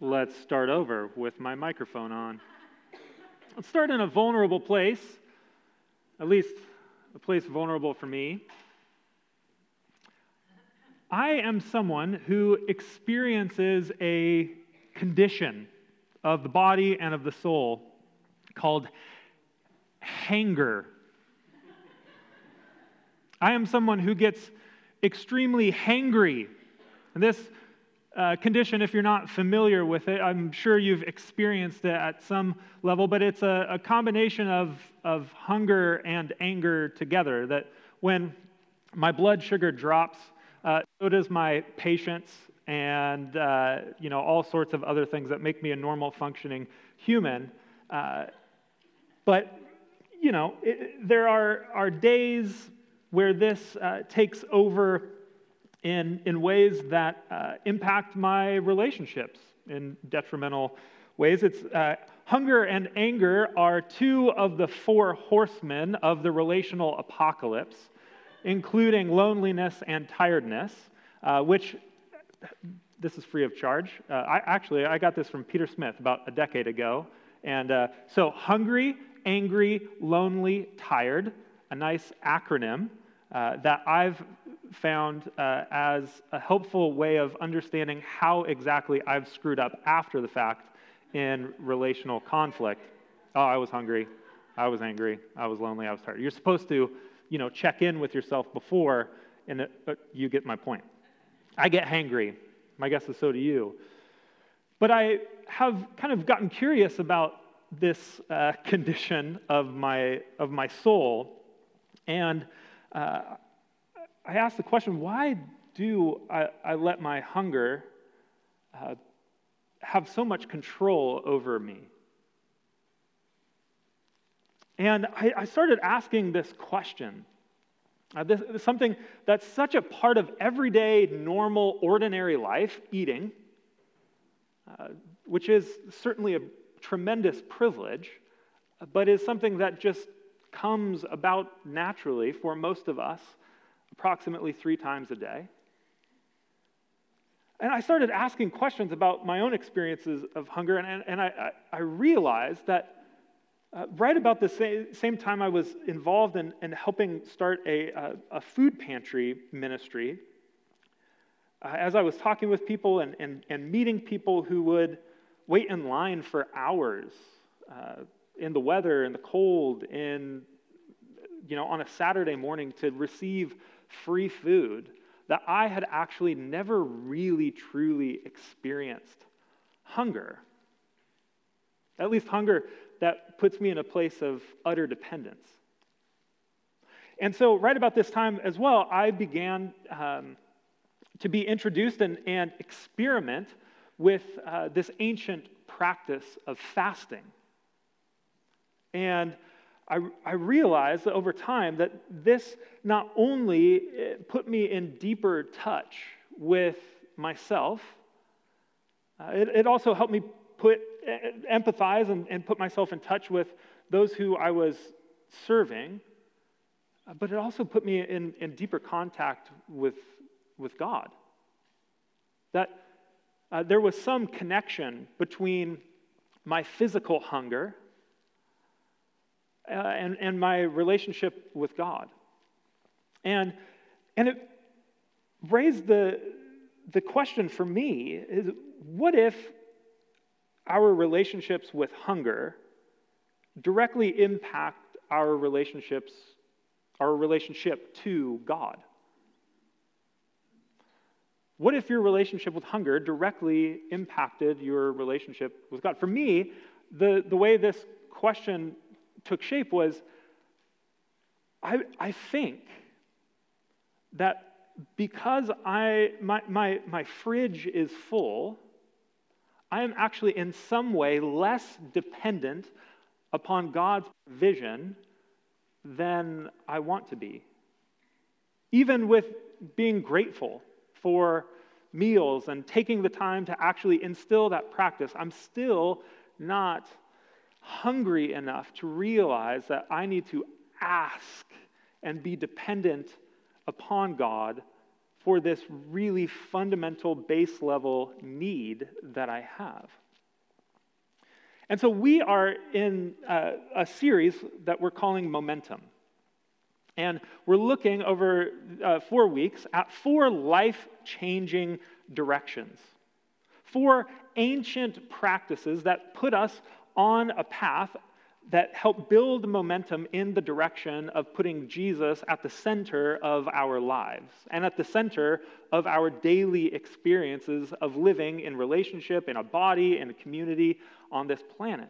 Let's start over with my microphone on. Let's start in a vulnerable place, at least a place vulnerable for me. I am someone who experiences a condition of the body and of the soul called hanger. I am someone who gets extremely hangry. And this uh, condition, if you're not familiar with it, I'm sure you've experienced it at some level, but it's a, a combination of, of hunger and anger together. That when my blood sugar drops, uh, so does my patience and uh, you know all sorts of other things that make me a normal functioning human. Uh, but you know, it, there are, are days where this uh, takes over in, in ways that uh, impact my relationships in detrimental ways. It's uh, hunger and anger are two of the four horsemen of the relational apocalypse, including loneliness and tiredness, uh, which this is free of charge. Uh, I actually I got this from Peter Smith about a decade ago, and uh, so hungry, angry, lonely, tired, a nice acronym uh, that I've found uh, as a helpful way of understanding how exactly I've screwed up after the fact in relational conflict. Oh, I was hungry. I was angry. I was lonely. I was tired. You're supposed to, you know, check in with yourself before, and it, uh, you get my point. I get hangry. My guess is so do you. But I have kind of gotten curious about this uh, condition of my, of my soul, and uh, I asked the question why do I, I let my hunger uh, have so much control over me? And I, I started asking this question. Uh, this is something that's such a part of everyday, normal, ordinary life, eating, uh, which is certainly a tremendous privilege, but is something that just comes about naturally for most of us approximately three times a day. And I started asking questions about my own experiences of hunger, and, and I, I, realized that uh, right about the same, same time I was involved in, in helping start a, a, a food pantry ministry, uh, as I was talking with people and, and, and meeting people who would wait in line for hours uh, in the weather, in the cold, in, you know, on a Saturday morning to receive free food, that I had actually never really truly experienced hunger. At least hunger that puts me in a place of utter dependence. And so, right about this time as well, I began um, to be introduced and, and experiment with uh, this ancient practice of fasting. And I, I realized that over time that this not only eh, put me in deeper touch with myself, uh, it, it, also helped me put empathize and, and, put myself in touch with those who I was serving, uh, but it also put me in, in deeper contact with, with God. That uh, there was some connection between my physical hunger uh, and, and my relationship with God. And, and it raised the, the question for me is what if our relationships with hunger directly impact our relationships, our relationship to God? What if your relationship with hunger directly impacted your relationship with God? For me, the, the way this question took shape was I, I think that because I, my, my, my fridge is full, I am actually in some way less dependent upon God's vision than I want to be. Even with being grateful for meals and taking the time to actually instill that practice, I'm still not hungry enough to realize that I need to ask and be dependent upon God for this really fundamental base level need that I have. And so we are in uh, a series that we're calling Momentum. And we're looking over uh, four weeks at four life changing directions, four ancient practices that put us on a path that help build momentum in the direction of putting Jesus at the center of our lives and at the center of our daily experiences of living in relationship, in a body, in a community on this planet.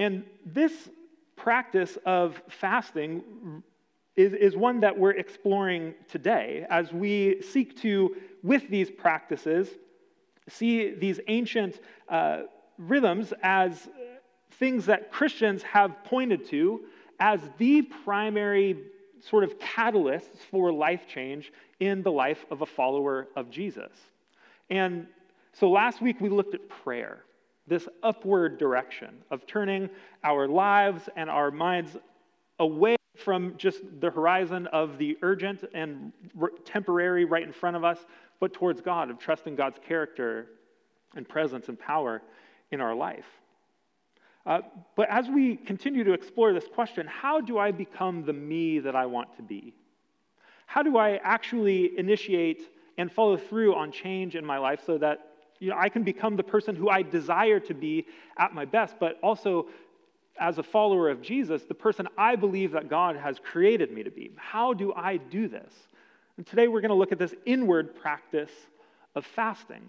And this practice of fasting is, is one that we're exploring today as we seek to, with these practices, see these ancient uh, rhythms as things that Christians have pointed to as the primary sort of catalysts for life change in the life of a follower of Jesus. And so last week we looked at prayer this upward direction of turning our lives and our minds away from just the horizon of the urgent and temporary right in front of us, but towards God, of trusting God's character and presence and power in our life. Uh, but as we continue to explore this question, how do I become the me that I want to be? How do I actually initiate and follow through on change in my life so that you know, I can become the person who I desire to be at my best, but also as a follower of Jesus, the person I believe that God has created me to be. How do I do this? And today we're going to look at this inward practice of fasting.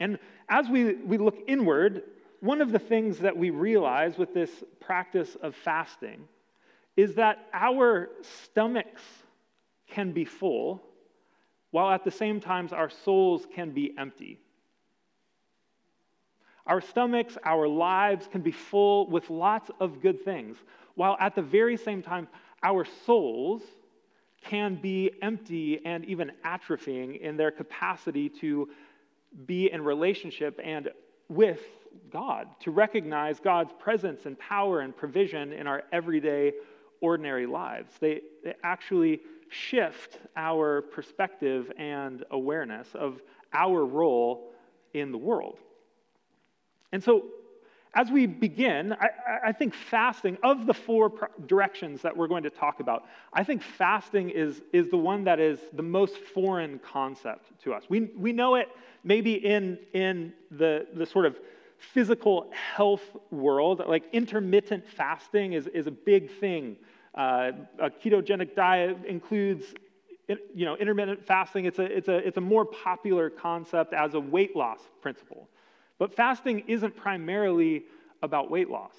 And as we, we look inward, one of the things that we realize with this practice of fasting is that our stomachs can be full, while at the same time our souls can be empty. Our stomachs, our lives can be full with lots of good things, while at the very same time, our souls can be empty and even atrophying in their capacity to be in relationship and with God, to recognize God's presence and power and provision in our everyday, ordinary lives. They, they actually shift our perspective and awareness of our role in the world. And so, as we begin, I, I, think fasting, of the four directions that we're going to talk about, I think fasting is, is the one that is the most foreign concept to us. We, we know it maybe in, in the, the sort of physical health world, like intermittent fasting is, is a big thing. Uh, a ketogenic diet includes you know, intermittent fasting. It's a, it's, a, it's a more popular concept as a weight loss principle. But fasting isn't primarily about weight loss,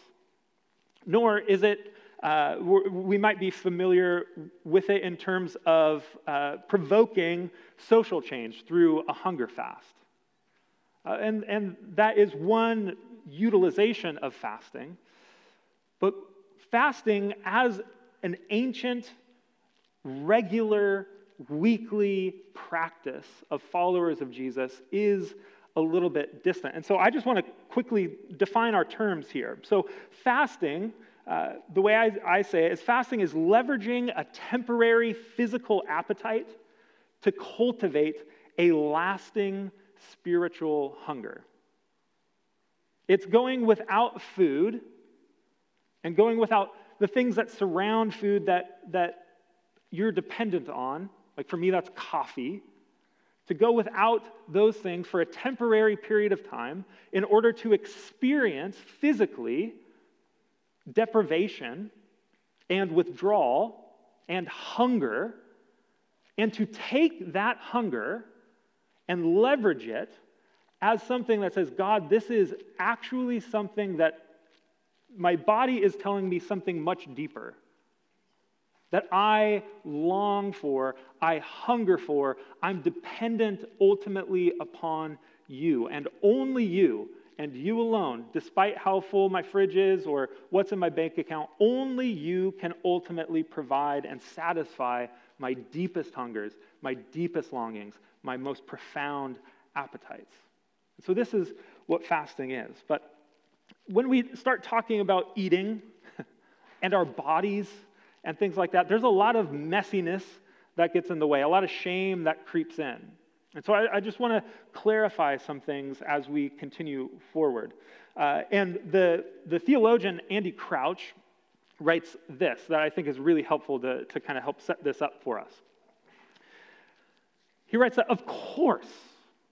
nor is it, uh, we might be familiar with it in terms of uh, provoking social change through a hunger fast. Uh, and, and that is one utilization of fasting. But fasting as an ancient, regular, weekly practice of followers of Jesus is a little bit distant. And so I just want to quickly define our terms here. So, fasting, uh, the way I, I say it is fasting is leveraging a temporary physical appetite to cultivate a lasting spiritual hunger. It's going without food and going without the things that surround food that, that you're dependent on. Like for me, that's coffee to go without those things for a temporary period of time in order to experience physically deprivation and withdrawal and hunger, and to take that hunger and leverage it as something that says, God, this is actually something that my body is telling me something much deeper that I long for, I hunger for. I'm dependent ultimately upon you and only you and you alone, despite how full my fridge is or what's in my bank account, only you can ultimately provide and satisfy my deepest hungers, my deepest longings, my most profound appetites. So, this is what fasting is. But when we start talking about eating and our bodies and things like that. There's a lot of messiness that gets in the way, a lot of shame that creeps in. And so I, I just want to clarify some things as we continue forward. Uh, and the, the theologian Andy Crouch writes this that I think is really helpful to, to kind of help set this up for us. He writes that, of course,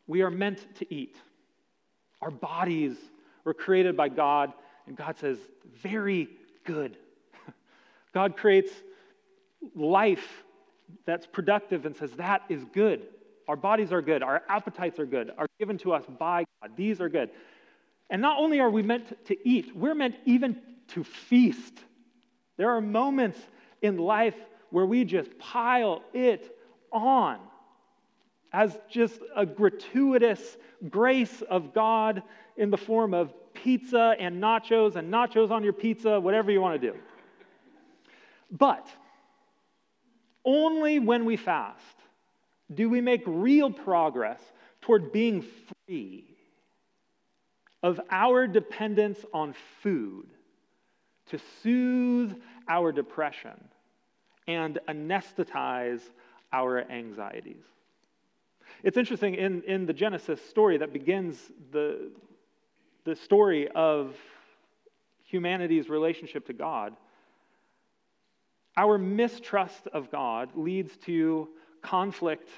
we are meant to eat. Our bodies were created by God, and God says, very good. God creates life that's productive and says, that is good. Our bodies are good. Our appetites are good, are given to us by God. These are good. And not only are we meant to eat, we're meant even to feast. There are moments in life where we just pile it on as just a gratuitous grace of God in the form of pizza and nachos and nachos on your pizza, whatever you want to do. But only when we fast do we make real progress toward being free of our dependence on food to soothe our depression and anesthetize our anxieties. It's interesting in, in the Genesis story that begins the, the story of humanity's relationship to God. Our mistrust of God leads to conflict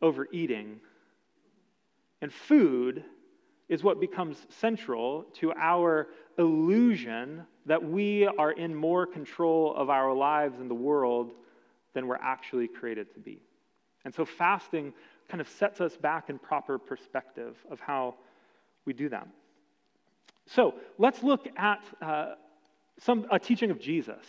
over eating. And food is what becomes central to our illusion that we are in more control of our lives and the world than we're actually created to be. And so fasting kind of sets us back in proper perspective of how we do that. So let's look at uh, some, a teaching of Jesus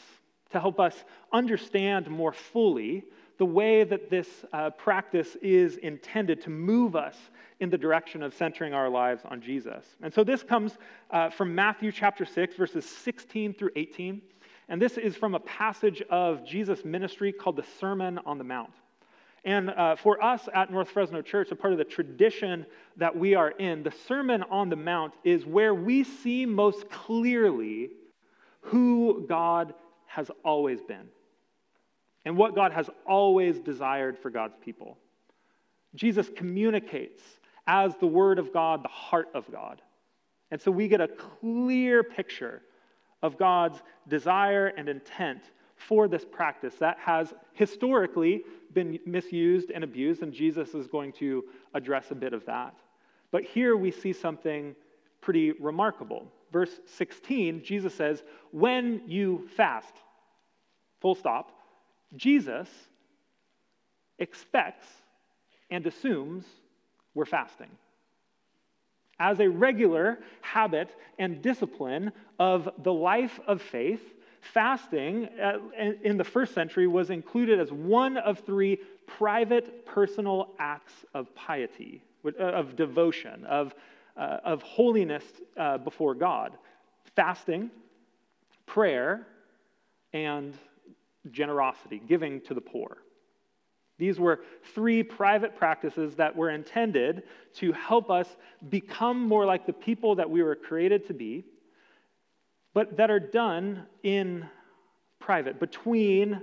to help us understand more fully the way that this uh, practice is intended to move us in the direction of centering our lives on Jesus. And so this comes uh, from Matthew chapter 6, verses 16 through 18. And this is from a passage of Jesus' ministry called the Sermon on the Mount. And uh, for us at North Fresno Church, a part of the tradition that we are in, the Sermon on the Mount is where we see most clearly who God has always been and what God has always desired for God's people. Jesus communicates as the Word of God, the heart of God. And so we get a clear picture of God's desire and intent for this practice that has historically been misused and abused, and Jesus is going to address a bit of that. But here we see something pretty remarkable. Verse 16, Jesus says, When you fast, full stop, Jesus expects and assumes we're fasting. As a regular habit and discipline of the life of faith, fasting uh, in the first century was included as one of three private personal acts of piety, uh, of devotion, of, uh, of holiness uh, before God fasting, prayer, and generosity, giving to the poor. These were three private practices that were intended to help us become more like the people that we were created to be, but that are done in private, between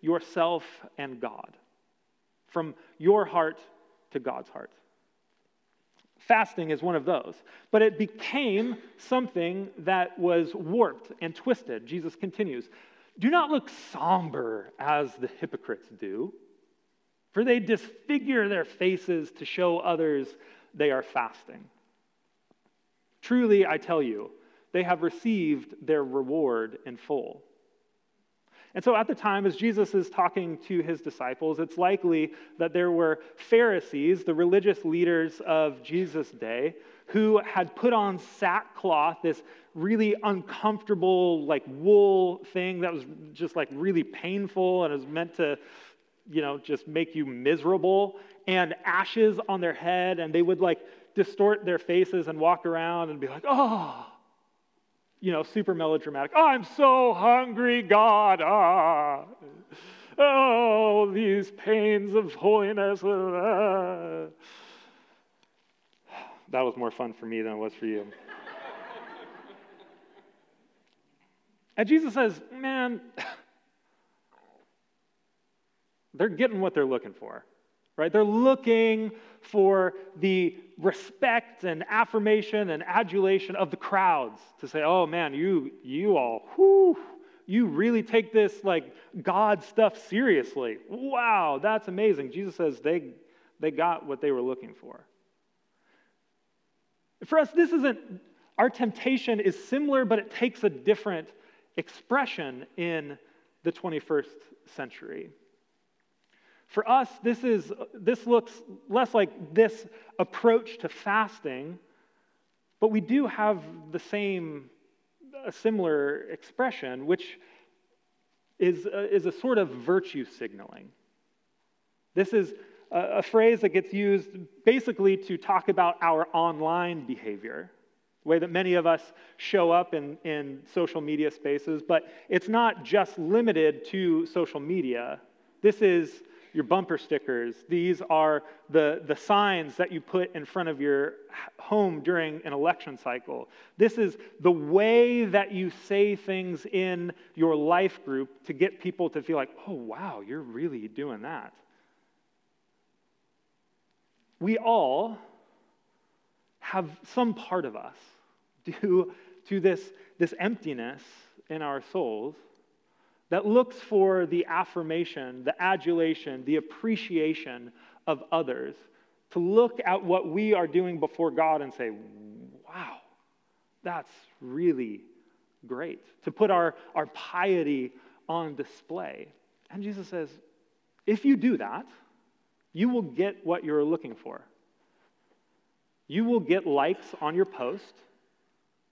yourself and God, from your heart to God's heart. Fasting is one of those. But it became something that was warped and twisted. Jesus continues Do not look somber as the hypocrites do for they disfigure their faces to show others they are fasting. Truly, I tell you, they have received their reward in full. And so, at the time, as Jesus is talking to his disciples, it's likely that there were Pharisees, the religious leaders of Jesus' day, who had put on sackcloth, this really uncomfortable, like wool thing that was just like really painful and was meant to you know, just make you miserable, and ashes on their head, and they would like distort their faces and walk around and be like, oh, you know, super melodramatic. Oh, I'm so hungry, God. Ah. Oh, these pains of holiness. Ah. That was more fun for me than it was for you. and Jesus says, man, they're getting what they're looking for, right? They're looking for the respect and affirmation and adulation of the crowds to say, oh man, you, you all, whoo, you really take this like God stuff seriously. Wow, that's amazing. Jesus says they, they got what they were looking for. For us, this isn't, our temptation is similar, but it takes a different expression in the 21st century. For us, this, is, this looks less like this approach to fasting, but we do have the same, a similar expression, which is a, is a sort of virtue signaling. This is a, phrase that gets used basically to talk about our online behavior the way that many of us show up in, in social media spaces, but it's not just limited to social media. This is your bumper stickers. These are the, the signs that you put in front of your home during an election cycle. This is the way that you say things in your life group to get people to feel like, oh, wow, you're really doing that. We all have some part of us due to this, this emptiness in our souls that looks for the affirmation, the adulation, the appreciation of others, to look at what we are doing before God and say, wow, that's really great. To put our, our piety on display. And Jesus says, if you do that, you will get what you're looking for. You will get likes on your post.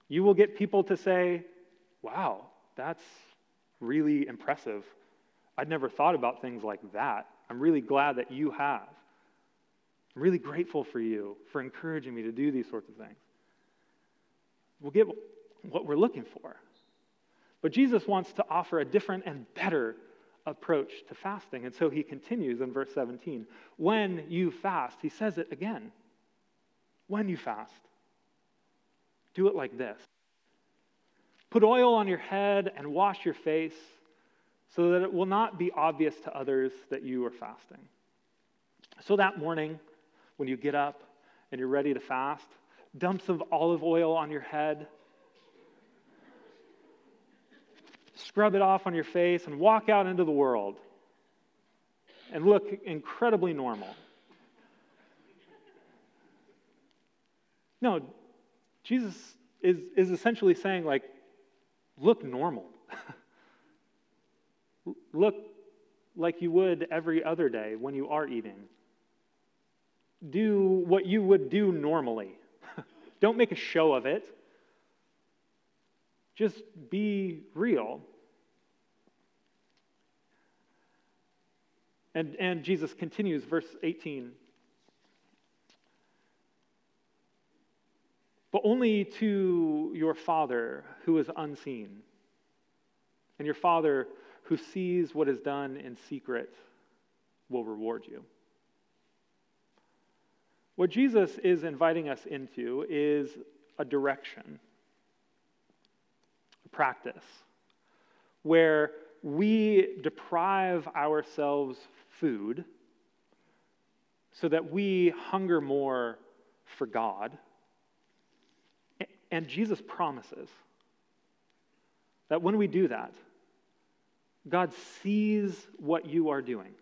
You will get people to say, wow, that's really impressive. I'd never thought about things like that. I'm really glad that you have. I'm really grateful for you for encouraging me to do these sorts of things. We'll get what we're looking for. But Jesus wants to offer a different and better approach to fasting. And so he continues in verse 17 When you fast, he says it again. When you fast, do it like this Put oil on your head and wash your face so that it will not be obvious to others that you are fasting. So that morning, when you get up and you're ready to fast, dump some olive oil on your head, scrub it off on your face, and walk out into the world and look incredibly normal. No, Jesus is, is essentially saying, like, look normal. look like you would every other day when you are eating. Do what you would do normally. Don't make a show of it. Just be real. And, and Jesus continues, verse 18. but only to your Father who is unseen. And your Father who sees what is done in secret will reward you. What Jesus is inviting us into is a direction, a practice, where we deprive ourselves food so that we hunger more for God and Jesus promises that when we do that, God sees what you are doing.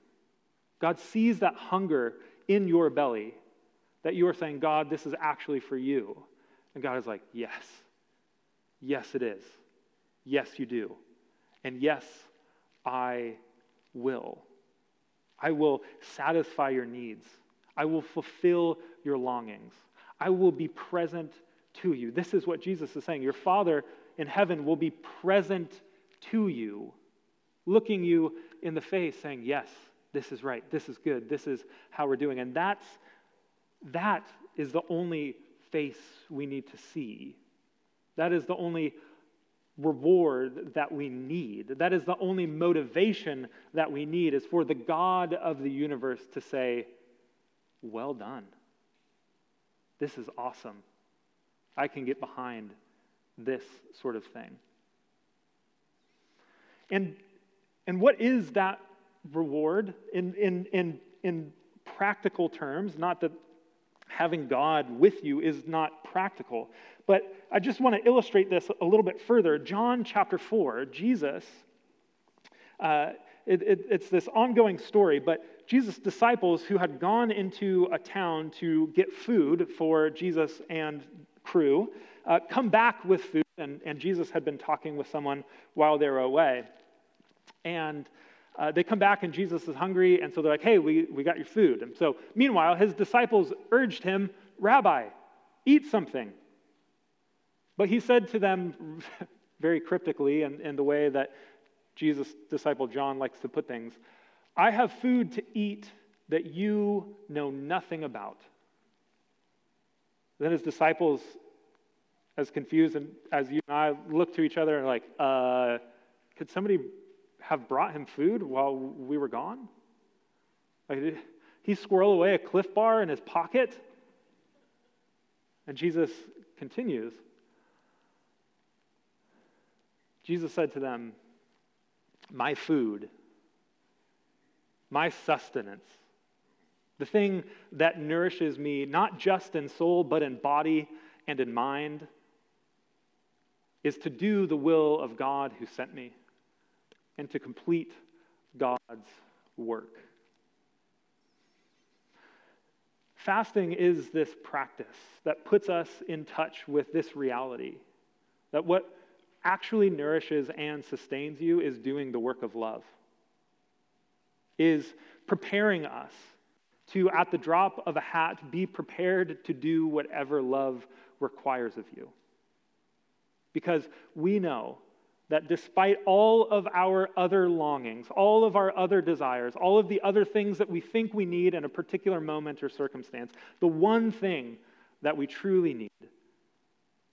God sees that hunger in your belly that you are saying, God, this is actually for you. And God is like, yes. Yes, it is. Yes, you do. And yes, I will. I will satisfy your needs. I will fulfill your longings. I will be present to you. This is what Jesus is saying. Your Father in heaven will be present to you, looking you in the face, saying, Yes, this is right. This is good. This is how we're doing. And that's, that is the only face we need to see. That is the only reward that we need. That is the only motivation that we need is for the God of the universe to say, Well done. This is awesome. I can get behind this sort of thing. And, and what is that, reward in, in, in, in practical terms, not that having God with you is not practical. But I just want to illustrate this a little bit further. John chapter 4, Jesus, uh, it, it, it's this ongoing story, but Jesus' disciples who had gone into a town to get food for Jesus and crew uh, come back with food, and, and Jesus had been talking with someone while they were away. And uh, they come back and Jesus is hungry, and so they're like, hey, we, we got your food. And so, meanwhile, his disciples urged him, Rabbi, eat something. But he said to them very cryptically, and in the way that Jesus' disciple John likes to put things, I have food to eat that you know nothing about. Then his disciples, as confused and as you and I look to each other and like, uh, could somebody have brought him food while we were gone? Like, did he squirrel away a Clif Bar in his pocket? And Jesus continues. Jesus said to them, My food, my sustenance, the thing that nourishes me, not just in soul, but in body and in mind, is to do the will of God who sent me and to complete God's work. Fasting is this practice that puts us in touch with this reality that what actually nourishes and sustains you is doing the work of love, is preparing us to, at the drop of a hat, be prepared to do whatever love requires of you. Because we know that despite all of our other longings, all of our other desires, all of the other things that we think we need in a particular moment or circumstance, the one thing that we truly need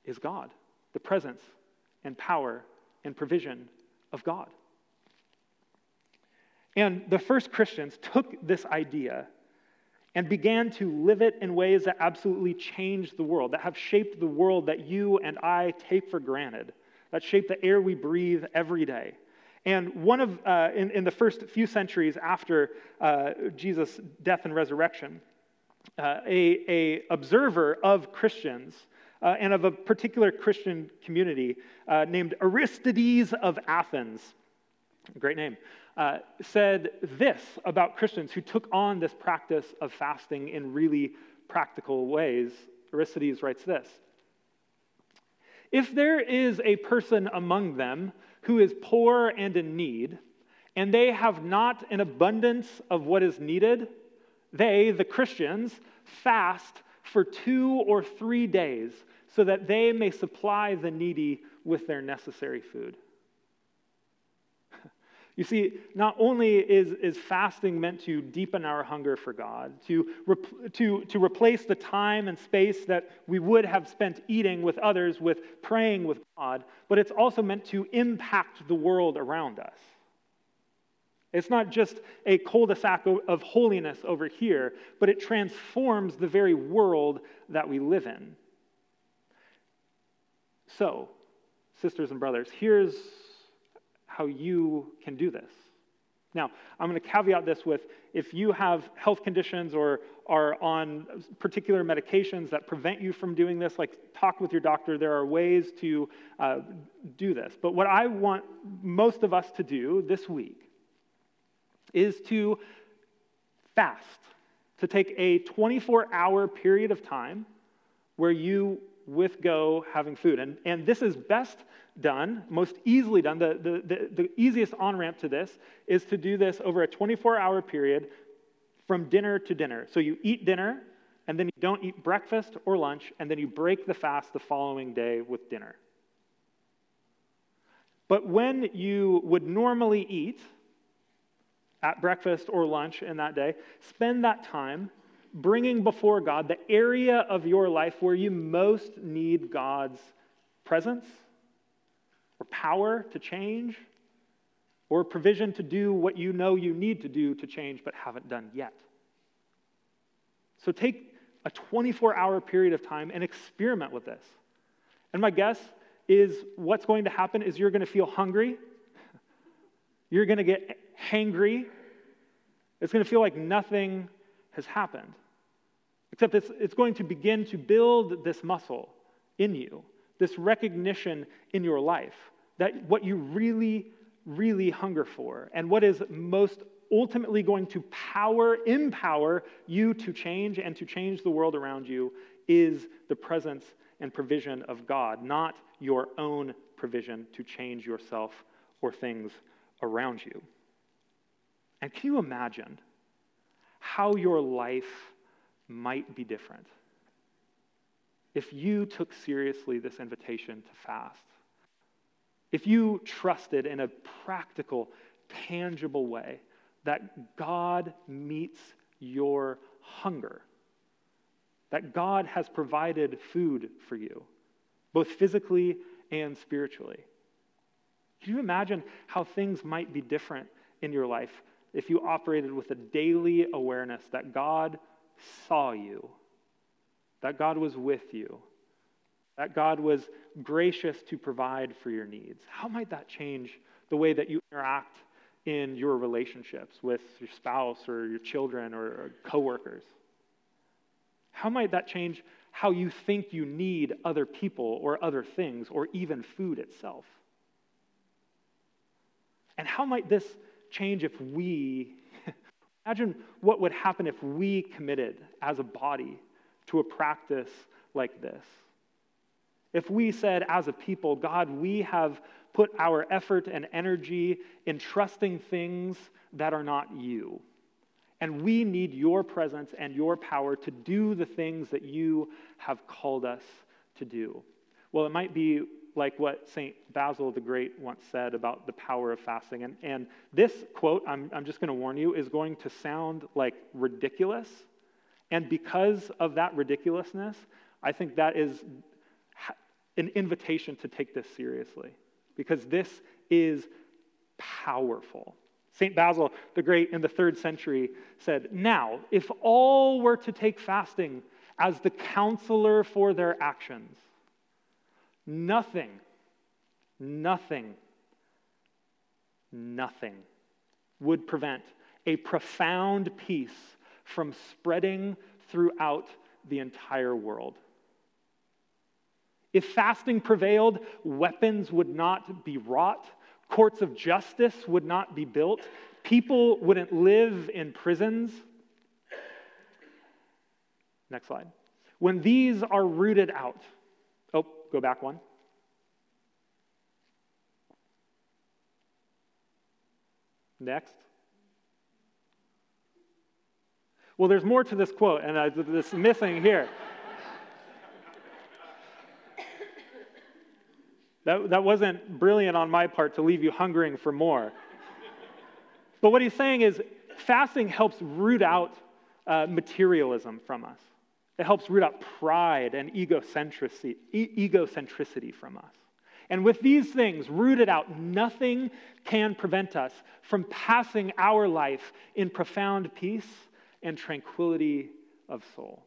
is God, the presence and power and provision of God. And the first Christians took this idea and began to live it in ways that absolutely changed the world, that have shaped the world that you and I take for granted that shape the air we breathe every day. And one of, uh, in, in, the first few centuries after uh, Jesus' death and resurrection, uh, a, a observer of Christians uh, and of a particular Christian community uh, named Aristides of Athens, great name, uh, said this about Christians who took on this practice of fasting in really practical ways. Aristides writes this if there is a person among them who is poor and in need, and they have not an abundance of what is needed, they, the Christians, fast for two or three days so that they may supply the needy with their necessary food. You see, not only is, is fasting meant to deepen our hunger for God, to, to, to replace the time and space that we would have spent eating with others with praying with God, but it's also meant to impact the world around us. It's not just a cul de sac of holiness over here, but it transforms the very world that we live in. So, sisters and brothers, here's how you can do this. Now, I'm going to caveat this with if you have health conditions or are on particular medications that prevent you from doing this, like talk with your doctor. There are ways to uh, do this. But what I want most of us to do this week is to fast, to take a 24 hour period of time where you with go having food. And, and this is best done, most easily done. The, the, the, the easiest on ramp to this is to do this over a 24 hour period from dinner to dinner. So you eat dinner, and then you don't eat breakfast or lunch, and then you break the fast the following day with dinner. But when you would normally eat at breakfast or lunch in that day, spend that time bringing before God the area of your life where you most need God's presence or power to change or provision to do what you know you need to do to change but haven't done yet. So take a 24 hour period of time and experiment with this. And my guess is what's going to happen is you're going to feel hungry, you're going to get hangry, It's going to feel like nothing has happened. Except it's, it's going to begin to build this muscle in you, this recognition in your life that what you really, really hunger for and what is most ultimately going to power, empower you to change and to change the world around you is the presence and provision of God, not your own provision to change yourself or things around you. And can you imagine how your life might be different if you took seriously this invitation to fast? If you trusted in a practical, tangible way that God meets your hunger, that God has provided food for you, both physically and spiritually. Can you imagine how things might be different in your life if you operated with a daily awareness that God saw you, that God was with you, that God was gracious to provide for your needs? How might that change the way that you interact in your relationships with your spouse or your children or coworkers? How might that change how you think you need other people or other things or even food itself? And how might this change if we, imagine what would happen if we committed as a body to a practice like this? If we said, as a people, God, we have put our effort and energy in trusting things that are not you. And we need your presence and your power to do the things that you have called us to do. Well, it might be like what St. Basil the Great once said about the power of fasting. And, and this quote, I'm, I'm just going to warn you, is going to sound like ridiculous. And because of that ridiculousness, I think that is an invitation to take this seriously because this is powerful. St. Basil the Great in the third century said, Now, if all were to take fasting as the counselor for their actions, nothing, nothing, nothing would prevent a profound peace from spreading throughout the entire world. If fasting prevailed, weapons would not be wrought, Courts of justice would not be built. People wouldn't live in prisons. Next slide. When these are rooted out, go back one. Next. Well, there's more to this quote, and uh, this missing here. That, that wasn't brilliant on my part to leave you hungering for more. but what he's saying is fasting helps root out uh, materialism from us. It helps root out pride and egocentricity, egocentricity from us. And with these things rooted out, nothing can prevent us from passing our life in profound peace and tranquility of soul.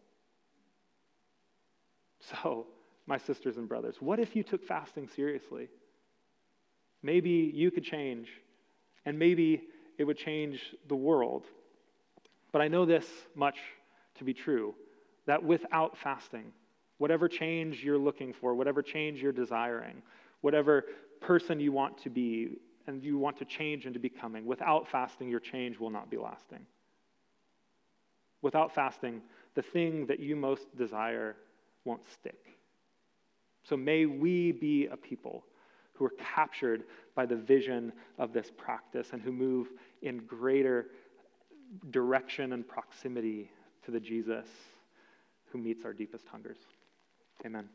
So, my sisters and brothers? What if you took fasting seriously? Maybe you could change, and maybe it would change the world. But I know this much to be true that without fasting, whatever change you're looking for, whatever change you're desiring, whatever person you want to be and you want to change into becoming, without fasting, your change will not be lasting. Without fasting, the thing that you most desire won't stick. So may we be a people who are captured by the vision of this practice and who move in greater direction and proximity to the Jesus who meets our deepest hungers. Amen.